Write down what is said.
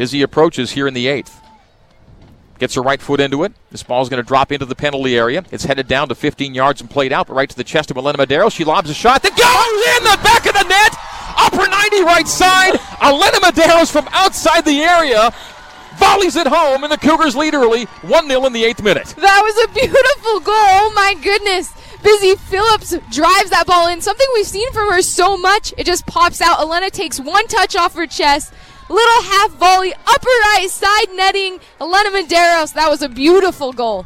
Busy approaches here in the eighth. Gets her right foot into it. This ball is going to drop into the penalty area. It's headed down to 15 yards and played out, but right to the chest of Elena Madero. She lobs a shot that goes in the back of the net. Upper 90 right side. Elena Madero's from outside the area. Volleys it home, and the Cougars lead early 1 0 in the eighth minute. That was a beautiful goal. Oh my goodness. Busy Phillips drives that ball in. Something we've seen from her so much. It just pops out. Elena takes one touch off her chest. Little half volley, upper right side netting. Elena Maderos. That was a beautiful goal.